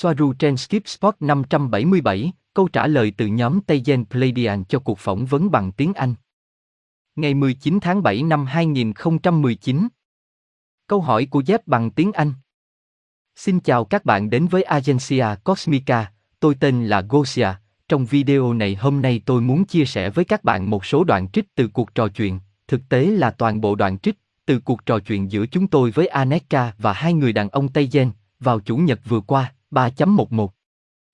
Soaru trên Skip Spot 577, câu trả lời từ nhóm Taygen Pleiadian cho cuộc phỏng vấn bằng tiếng Anh. Ngày 19 tháng 7 năm 2019. Câu hỏi của Jeff bằng tiếng Anh. Xin chào các bạn đến với Agencia Cosmica, tôi tên là Gosia. Trong video này hôm nay tôi muốn chia sẻ với các bạn một số đoạn trích từ cuộc trò chuyện, thực tế là toàn bộ đoạn trích, từ cuộc trò chuyện giữa chúng tôi với Aneka và hai người đàn ông Tây Gen, vào Chủ nhật vừa qua, 3.11.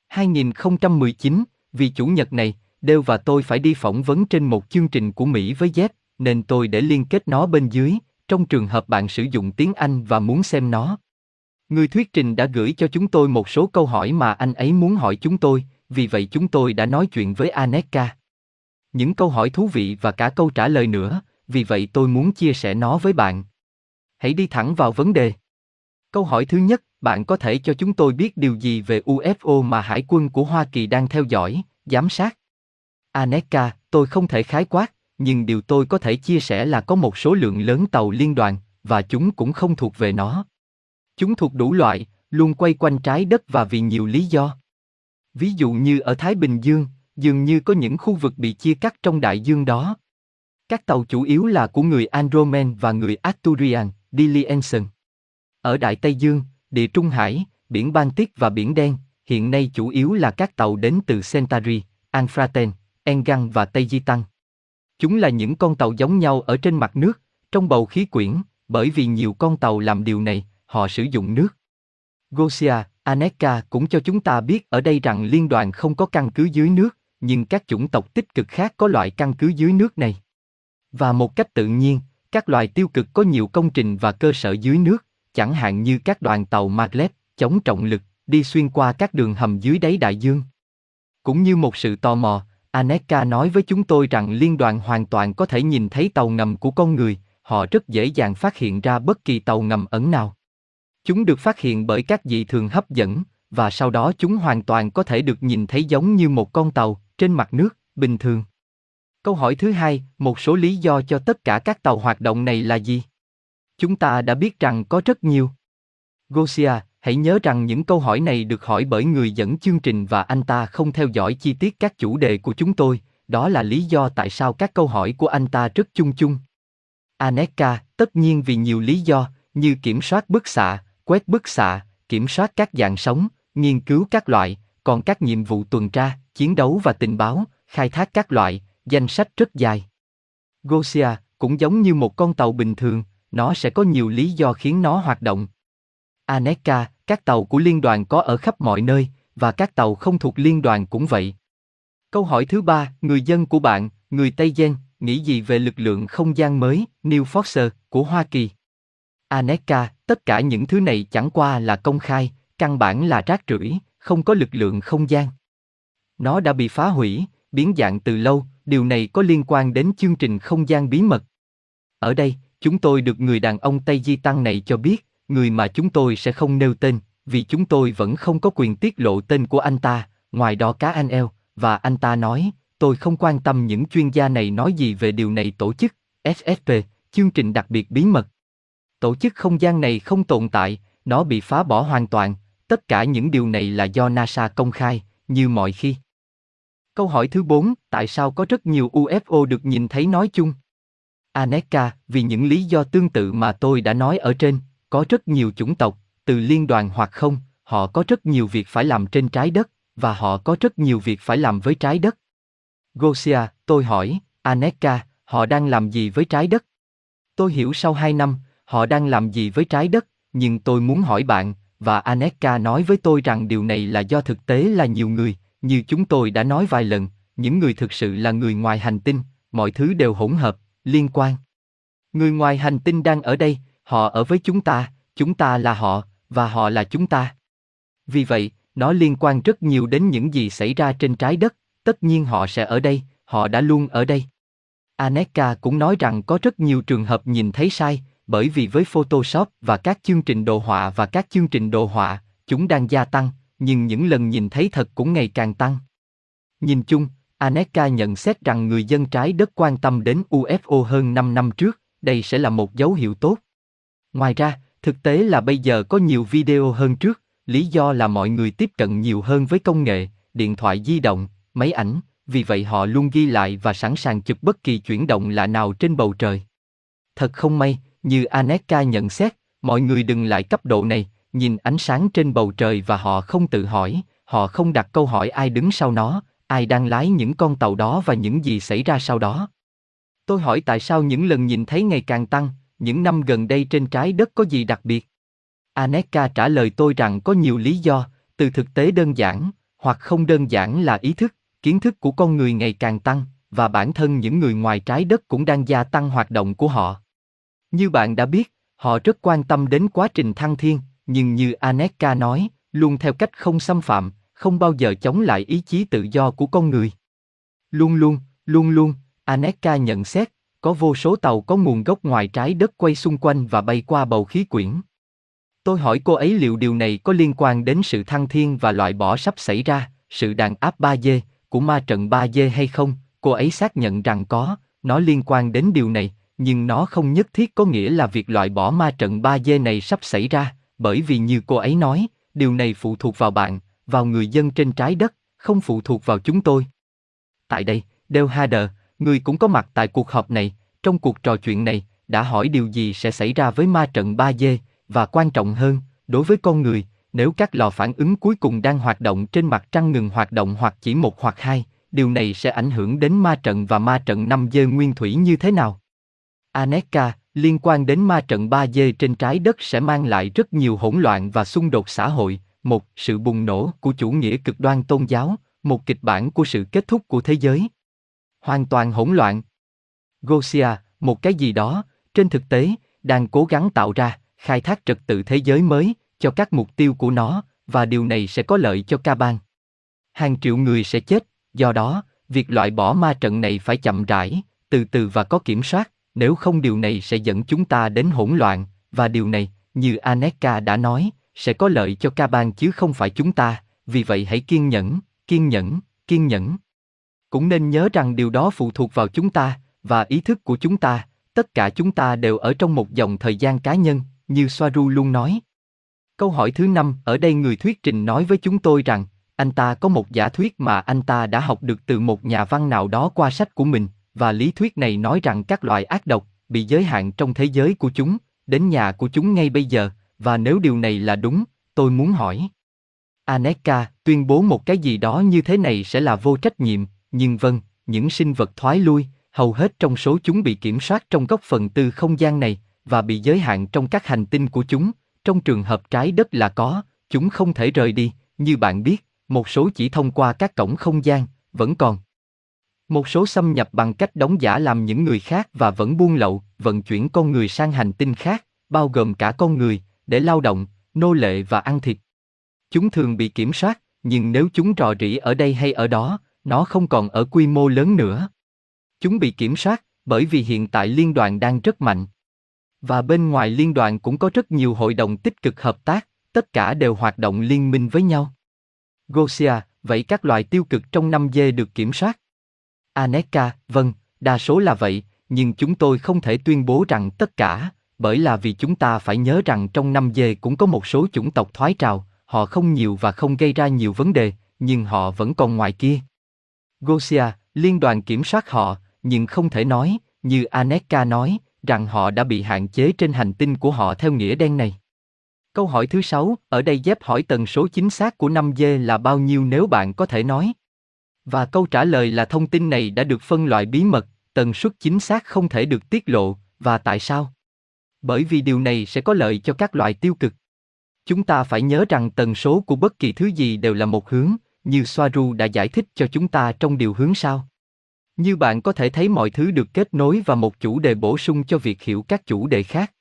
2019, vì Chủ nhật này, Đều và tôi phải đi phỏng vấn trên một chương trình của Mỹ với Z, nên tôi để liên kết nó bên dưới, trong trường hợp bạn sử dụng tiếng Anh và muốn xem nó. Người thuyết trình đã gửi cho chúng tôi một số câu hỏi mà anh ấy muốn hỏi chúng tôi, vì vậy chúng tôi đã nói chuyện với Aneka. Những câu hỏi thú vị và cả câu trả lời nữa, vì vậy tôi muốn chia sẻ nó với bạn. Hãy đi thẳng vào vấn đề. Câu hỏi thứ nhất, bạn có thể cho chúng tôi biết điều gì về UFO mà Hải quân của Hoa Kỳ đang theo dõi, giám sát? Aneka, tôi không thể khái quát, nhưng điều tôi có thể chia sẻ là có một số lượng lớn tàu liên đoàn, và chúng cũng không thuộc về nó. Chúng thuộc đủ loại, luôn quay quanh trái đất và vì nhiều lý do. Ví dụ như ở Thái Bình Dương, dường như có những khu vực bị chia cắt trong đại dương đó. Các tàu chủ yếu là của người Andromen và người Arturian, Dilienson. Ở Đại Tây Dương, Địa Trung Hải, Biển Baltic và Biển Đen, hiện nay chủ yếu là các tàu đến từ Centauri, Anfraten, Engan và Tây Di Tăng. Chúng là những con tàu giống nhau ở trên mặt nước, trong bầu khí quyển, bởi vì nhiều con tàu làm điều này, họ sử dụng nước. Gosia, Aneka cũng cho chúng ta biết ở đây rằng liên đoàn không có căn cứ dưới nước, nhưng các chủng tộc tích cực khác có loại căn cứ dưới nước này. Và một cách tự nhiên, các loài tiêu cực có nhiều công trình và cơ sở dưới nước, chẳng hạn như các đoàn tàu maglev, chống trọng lực, đi xuyên qua các đường hầm dưới đáy đại dương. Cũng như một sự tò mò, Aneka nói với chúng tôi rằng liên đoàn hoàn toàn có thể nhìn thấy tàu ngầm của con người, họ rất dễ dàng phát hiện ra bất kỳ tàu ngầm ẩn nào. Chúng được phát hiện bởi các dị thường hấp dẫn, và sau đó chúng hoàn toàn có thể được nhìn thấy giống như một con tàu, trên mặt nước, bình thường. Câu hỏi thứ hai, một số lý do cho tất cả các tàu hoạt động này là gì? Chúng ta đã biết rằng có rất nhiều. Gosia, hãy nhớ rằng những câu hỏi này được hỏi bởi người dẫn chương trình và anh ta không theo dõi chi tiết các chủ đề của chúng tôi, đó là lý do tại sao các câu hỏi của anh ta rất chung chung. Aneka, tất nhiên vì nhiều lý do, như kiểm soát bức xạ, quét bức xạ, kiểm soát các dạng sống, nghiên cứu các loại, còn các nhiệm vụ tuần tra, chiến đấu và tình báo, khai thác các loại, danh sách rất dài. Gosia cũng giống như một con tàu bình thường, nó sẽ có nhiều lý do khiến nó hoạt động. Aneka, các tàu của liên đoàn có ở khắp mọi nơi, và các tàu không thuộc liên đoàn cũng vậy. Câu hỏi thứ ba, người dân của bạn, người Tây Gen, nghĩ gì về lực lượng không gian mới, New Foster, của Hoa Kỳ? Aneka, tất cả những thứ này chẳng qua là công khai, căn bản là rác rưởi, không có lực lượng không gian. Nó đã bị phá hủy, biến dạng từ lâu, điều này có liên quan đến chương trình không gian bí mật. Ở đây, chúng tôi được người đàn ông Tây Di Tăng này cho biết, người mà chúng tôi sẽ không nêu tên, vì chúng tôi vẫn không có quyền tiết lộ tên của anh ta, ngoài đó cá anh eo, và anh ta nói, tôi không quan tâm những chuyên gia này nói gì về điều này tổ chức, SSP, chương trình đặc biệt bí mật. Tổ chức không gian này không tồn tại, nó bị phá bỏ hoàn toàn, tất cả những điều này là do NASA công khai, như mọi khi. Câu hỏi thứ 4, tại sao có rất nhiều UFO được nhìn thấy nói chung? Aneka, vì những lý do tương tự mà tôi đã nói ở trên, có rất nhiều chủng tộc, từ liên đoàn hoặc không, họ có rất nhiều việc phải làm trên trái đất, và họ có rất nhiều việc phải làm với trái đất. Gosia, tôi hỏi, Aneka, họ đang làm gì với trái đất? Tôi hiểu sau hai năm, họ đang làm gì với trái đất, nhưng tôi muốn hỏi bạn, và Aneka nói với tôi rằng điều này là do thực tế là nhiều người, như chúng tôi đã nói vài lần, những người thực sự là người ngoài hành tinh, mọi thứ đều hỗn hợp, liên quan. Người ngoài hành tinh đang ở đây, họ ở với chúng ta, chúng ta là họ, và họ là chúng ta. Vì vậy, nó liên quan rất nhiều đến những gì xảy ra trên trái đất, tất nhiên họ sẽ ở đây, họ đã luôn ở đây. Aneka cũng nói rằng có rất nhiều trường hợp nhìn thấy sai, bởi vì với Photoshop và các chương trình đồ họa và các chương trình đồ họa, chúng đang gia tăng, nhưng những lần nhìn thấy thật cũng ngày càng tăng. Nhìn chung, Aneka nhận xét rằng người dân trái đất quan tâm đến UFO hơn 5 năm trước, đây sẽ là một dấu hiệu tốt. Ngoài ra, thực tế là bây giờ có nhiều video hơn trước, lý do là mọi người tiếp cận nhiều hơn với công nghệ, điện thoại di động, máy ảnh, vì vậy họ luôn ghi lại và sẵn sàng chụp bất kỳ chuyển động lạ nào trên bầu trời. Thật không may, như Aneka nhận xét, mọi người đừng lại cấp độ này, nhìn ánh sáng trên bầu trời và họ không tự hỏi, họ không đặt câu hỏi ai đứng sau nó, ai đang lái những con tàu đó và những gì xảy ra sau đó. Tôi hỏi tại sao những lần nhìn thấy ngày càng tăng, những năm gần đây trên trái đất có gì đặc biệt? Aneka trả lời tôi rằng có nhiều lý do, từ thực tế đơn giản, hoặc không đơn giản là ý thức, kiến thức của con người ngày càng tăng, và bản thân những người ngoài trái đất cũng đang gia tăng hoạt động của họ. Như bạn đã biết, họ rất quan tâm đến quá trình thăng thiên, nhưng như Aneka nói, luôn theo cách không xâm phạm, không bao giờ chống lại ý chí tự do của con người. Luôn luôn, luôn luôn, Aneka nhận xét, có vô số tàu có nguồn gốc ngoài trái đất quay xung quanh và bay qua bầu khí quyển. Tôi hỏi cô ấy liệu điều này có liên quan đến sự thăng thiên và loại bỏ sắp xảy ra, sự đàn áp 3D của ma trận 3D hay không, cô ấy xác nhận rằng có, nó liên quan đến điều này, nhưng nó không nhất thiết có nghĩa là việc loại bỏ ma trận 3D này sắp xảy ra, bởi vì như cô ấy nói, điều này phụ thuộc vào bạn, vào người dân trên trái đất, không phụ thuộc vào chúng tôi. Tại đây, Del Hader, người cũng có mặt tại cuộc họp này, trong cuộc trò chuyện này, đã hỏi điều gì sẽ xảy ra với ma trận 3D, và quan trọng hơn, đối với con người, nếu các lò phản ứng cuối cùng đang hoạt động trên mặt trăng ngừng hoạt động hoặc chỉ một hoặc hai, điều này sẽ ảnh hưởng đến ma trận và ma trận 5D nguyên thủy như thế nào? Aneka, liên quan đến ma trận 3D trên trái đất sẽ mang lại rất nhiều hỗn loạn và xung đột xã hội, một sự bùng nổ của chủ nghĩa cực đoan tôn giáo, một kịch bản của sự kết thúc của thế giới. Hoàn toàn hỗn loạn. Gosia, một cái gì đó, trên thực tế, đang cố gắng tạo ra, khai thác trật tự thế giới mới, cho các mục tiêu của nó, và điều này sẽ có lợi cho ca bang. Hàng triệu người sẽ chết, do đó, việc loại bỏ ma trận này phải chậm rãi, từ từ và có kiểm soát, nếu không điều này sẽ dẫn chúng ta đến hỗn loạn, và điều này, như Aneka đã nói, sẽ có lợi cho ca bang chứ không phải chúng ta, vì vậy hãy kiên nhẫn, kiên nhẫn, kiên nhẫn. Cũng nên nhớ rằng điều đó phụ thuộc vào chúng ta, và ý thức của chúng ta, tất cả chúng ta đều ở trong một dòng thời gian cá nhân, như Soaru luôn nói. Câu hỏi thứ năm, ở đây người thuyết trình nói với chúng tôi rằng, anh ta có một giả thuyết mà anh ta đã học được từ một nhà văn nào đó qua sách của mình, và lý thuyết này nói rằng các loại ác độc bị giới hạn trong thế giới của chúng, đến nhà của chúng ngay bây giờ, và nếu điều này là đúng, tôi muốn hỏi. Aneka tuyên bố một cái gì đó như thế này sẽ là vô trách nhiệm, nhưng vâng, những sinh vật thoái lui, hầu hết trong số chúng bị kiểm soát trong góc phần tư không gian này, và bị giới hạn trong các hành tinh của chúng, trong trường hợp trái đất là có, chúng không thể rời đi, như bạn biết, một số chỉ thông qua các cổng không gian, vẫn còn. Một số xâm nhập bằng cách đóng giả làm những người khác và vẫn buôn lậu, vận chuyển con người sang hành tinh khác, bao gồm cả con người, để lao động, nô lệ và ăn thịt. Chúng thường bị kiểm soát, nhưng nếu chúng rò rỉ ở đây hay ở đó, nó không còn ở quy mô lớn nữa. Chúng bị kiểm soát, bởi vì hiện tại liên đoàn đang rất mạnh. Và bên ngoài liên đoàn cũng có rất nhiều hội đồng tích cực hợp tác, tất cả đều hoạt động liên minh với nhau. Gosia, vậy các loài tiêu cực trong năm dê được kiểm soát? Aneka, vâng, đa số là vậy, nhưng chúng tôi không thể tuyên bố rằng tất cả, bởi là vì chúng ta phải nhớ rằng trong năm dê cũng có một số chủng tộc thoái trào, họ không nhiều và không gây ra nhiều vấn đề, nhưng họ vẫn còn ngoài kia. Gosia, liên đoàn kiểm soát họ, nhưng không thể nói, như Aneka nói, rằng họ đã bị hạn chế trên hành tinh của họ theo nghĩa đen này. Câu hỏi thứ sáu, ở đây dép hỏi tần số chính xác của 5G là bao nhiêu nếu bạn có thể nói. Và câu trả lời là thông tin này đã được phân loại bí mật, tần suất chính xác không thể được tiết lộ, và tại sao? Bởi vì điều này sẽ có lợi cho các loại tiêu cực. Chúng ta phải nhớ rằng tần số của bất kỳ thứ gì đều là một hướng, như Soaru đã giải thích cho chúng ta trong điều hướng sau. Như bạn có thể thấy mọi thứ được kết nối và một chủ đề bổ sung cho việc hiểu các chủ đề khác.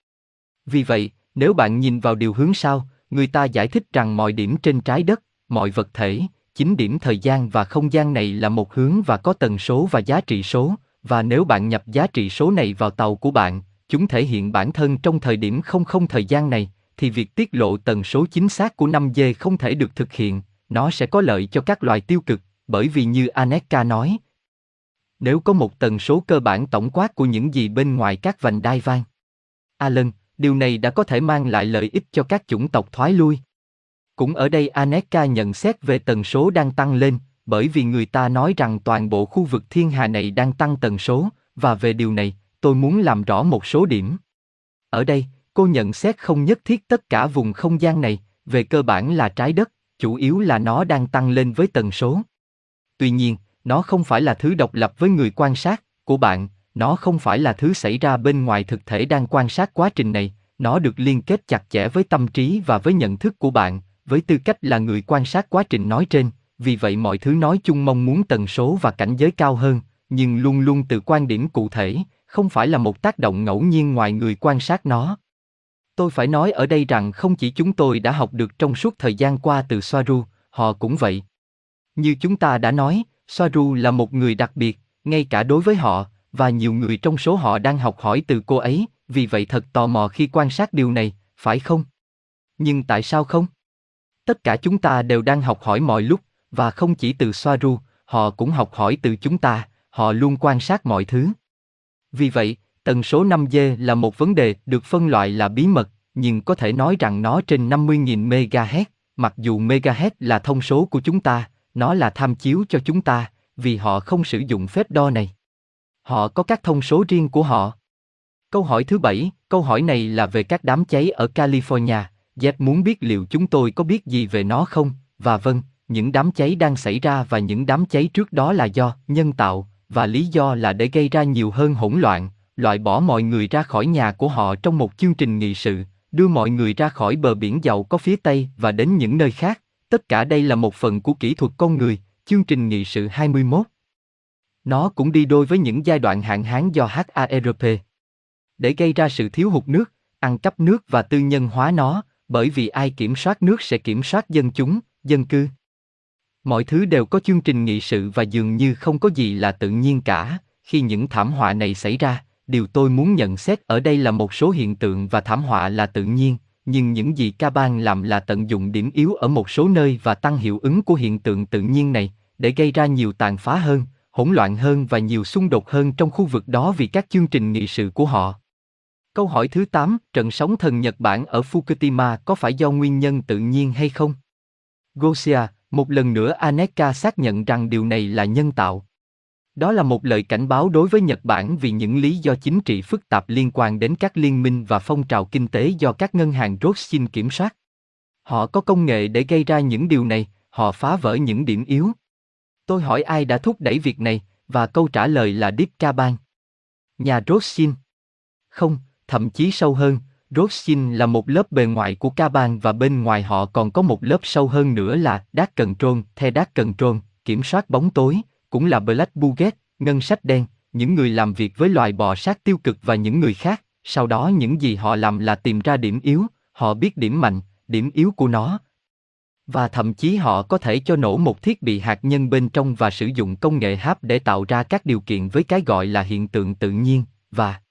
Vì vậy, nếu bạn nhìn vào điều hướng sau, người ta giải thích rằng mọi điểm trên trái đất, mọi vật thể, chính điểm thời gian và không gian này là một hướng và có tần số và giá trị số, và nếu bạn nhập giá trị số này vào tàu của bạn, chúng thể hiện bản thân trong thời điểm không không thời gian này, thì việc tiết lộ tần số chính xác của 5G không thể được thực hiện, nó sẽ có lợi cho các loài tiêu cực, bởi vì như Aneka nói, nếu có một tần số cơ bản tổng quát của những gì bên ngoài các vành đai vang. Alan, điều này đã có thể mang lại lợi ích cho các chủng tộc thoái lui. Cũng ở đây Aneka nhận xét về tần số đang tăng lên, bởi vì người ta nói rằng toàn bộ khu vực thiên hà này đang tăng tần số, và về điều này, tôi muốn làm rõ một số điểm. Ở đây, cô nhận xét không nhất thiết tất cả vùng không gian này, về cơ bản là trái đất, chủ yếu là nó đang tăng lên với tần số. Tuy nhiên, nó không phải là thứ độc lập với người quan sát của bạn, nó không phải là thứ xảy ra bên ngoài thực thể đang quan sát quá trình này, nó được liên kết chặt chẽ với tâm trí và với nhận thức của bạn, với tư cách là người quan sát quá trình nói trên, vì vậy mọi thứ nói chung mong muốn tần số và cảnh giới cao hơn, nhưng luôn luôn từ quan điểm cụ thể, không phải là một tác động ngẫu nhiên ngoài người quan sát nó. Tôi phải nói ở đây rằng không chỉ chúng tôi đã học được trong suốt thời gian qua từ Soaru, họ cũng vậy. Như chúng ta đã nói, Soaru là một người đặc biệt, ngay cả đối với họ, và nhiều người trong số họ đang học hỏi từ cô ấy, vì vậy thật tò mò khi quan sát điều này, phải không? Nhưng tại sao không? Tất cả chúng ta đều đang học hỏi mọi lúc, và không chỉ từ Soaru, họ cũng học hỏi từ chúng ta, họ luôn quan sát mọi thứ. Vì vậy, tần số 5G là một vấn đề được phân loại là bí mật, nhưng có thể nói rằng nó trên 50.000 MHz, mặc dù MHz là thông số của chúng ta, nó là tham chiếu cho chúng ta, vì họ không sử dụng phép đo này. Họ có các thông số riêng của họ. Câu hỏi thứ bảy, câu hỏi này là về các đám cháy ở California. Jeff muốn biết liệu chúng tôi có biết gì về nó không, và vâng, những đám cháy đang xảy ra và những đám cháy trước đó là do nhân tạo, và lý do là để gây ra nhiều hơn hỗn loạn, loại bỏ mọi người ra khỏi nhà của họ trong một chương trình nghị sự, đưa mọi người ra khỏi bờ biển giàu có phía Tây và đến những nơi khác. Tất cả đây là một phần của kỹ thuật con người, chương trình nghị sự 21. Nó cũng đi đôi với những giai đoạn hạn hán do HARP. Để gây ra sự thiếu hụt nước, ăn cắp nước và tư nhân hóa nó, bởi vì ai kiểm soát nước sẽ kiểm soát dân chúng, dân cư. Mọi thứ đều có chương trình nghị sự và dường như không có gì là tự nhiên cả, khi những thảm họa này xảy ra, điều tôi muốn nhận xét ở đây là một số hiện tượng và thảm họa là tự nhiên, nhưng những gì ca bang làm là tận dụng điểm yếu ở một số nơi và tăng hiệu ứng của hiện tượng tự nhiên này, để gây ra nhiều tàn phá hơn, hỗn loạn hơn và nhiều xung đột hơn trong khu vực đó vì các chương trình nghị sự của họ. Câu hỏi thứ 8, trận sóng thần Nhật Bản ở Fukushima có phải do nguyên nhân tự nhiên hay không? Gosia, một lần nữa Aneka xác nhận rằng điều này là nhân tạo. Đó là một lời cảnh báo đối với Nhật Bản vì những lý do chính trị phức tạp liên quan đến các liên minh và phong trào kinh tế do các ngân hàng Rothschild kiểm soát. Họ có công nghệ để gây ra những điều này, họ phá vỡ những điểm yếu. Tôi hỏi ai đã thúc đẩy việc này, và câu trả lời là Deep Caban. Nhà Rothschild. Không, thậm chí sâu hơn, Rothschild là một lớp bề ngoài của Caban và bên ngoài họ còn có một lớp sâu hơn nữa là Dark Control, The Dark Control, kiểm soát bóng tối, cũng là Black Buget, ngân sách đen, những người làm việc với loài bò sát tiêu cực và những người khác, sau đó những gì họ làm là tìm ra điểm yếu, họ biết điểm mạnh, điểm yếu của nó. Và thậm chí họ có thể cho nổ một thiết bị hạt nhân bên trong và sử dụng công nghệ háp để tạo ra các điều kiện với cái gọi là hiện tượng tự nhiên, và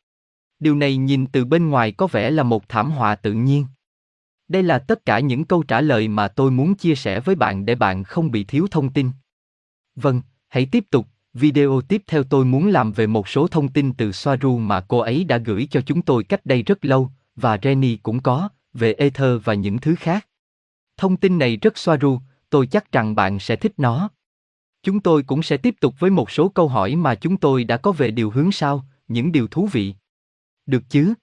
Điều này nhìn từ bên ngoài có vẻ là một thảm họa tự nhiên. Đây là tất cả những câu trả lời mà tôi muốn chia sẻ với bạn để bạn không bị thiếu thông tin. Vâng, hãy tiếp tục. Video tiếp theo tôi muốn làm về một số thông tin từ Soaru mà cô ấy đã gửi cho chúng tôi cách đây rất lâu, và Renny cũng có, về Ether và những thứ khác. Thông tin này rất Soaru, tôi chắc rằng bạn sẽ thích nó. Chúng tôi cũng sẽ tiếp tục với một số câu hỏi mà chúng tôi đã có về điều hướng sau, những điều thú vị. Được chứ?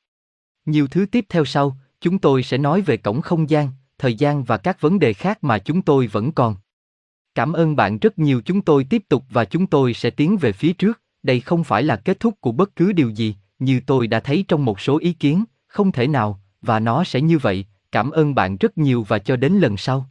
Nhiều thứ tiếp theo sau, chúng tôi sẽ nói về cổng không gian, thời gian và các vấn đề khác mà chúng tôi vẫn còn. Cảm ơn bạn rất nhiều chúng tôi tiếp tục và chúng tôi sẽ tiến về phía trước, đây không phải là kết thúc của bất cứ điều gì, như tôi đã thấy trong một số ý kiến, không thể nào, và nó sẽ như vậy, cảm ơn bạn rất nhiều và cho đến lần sau.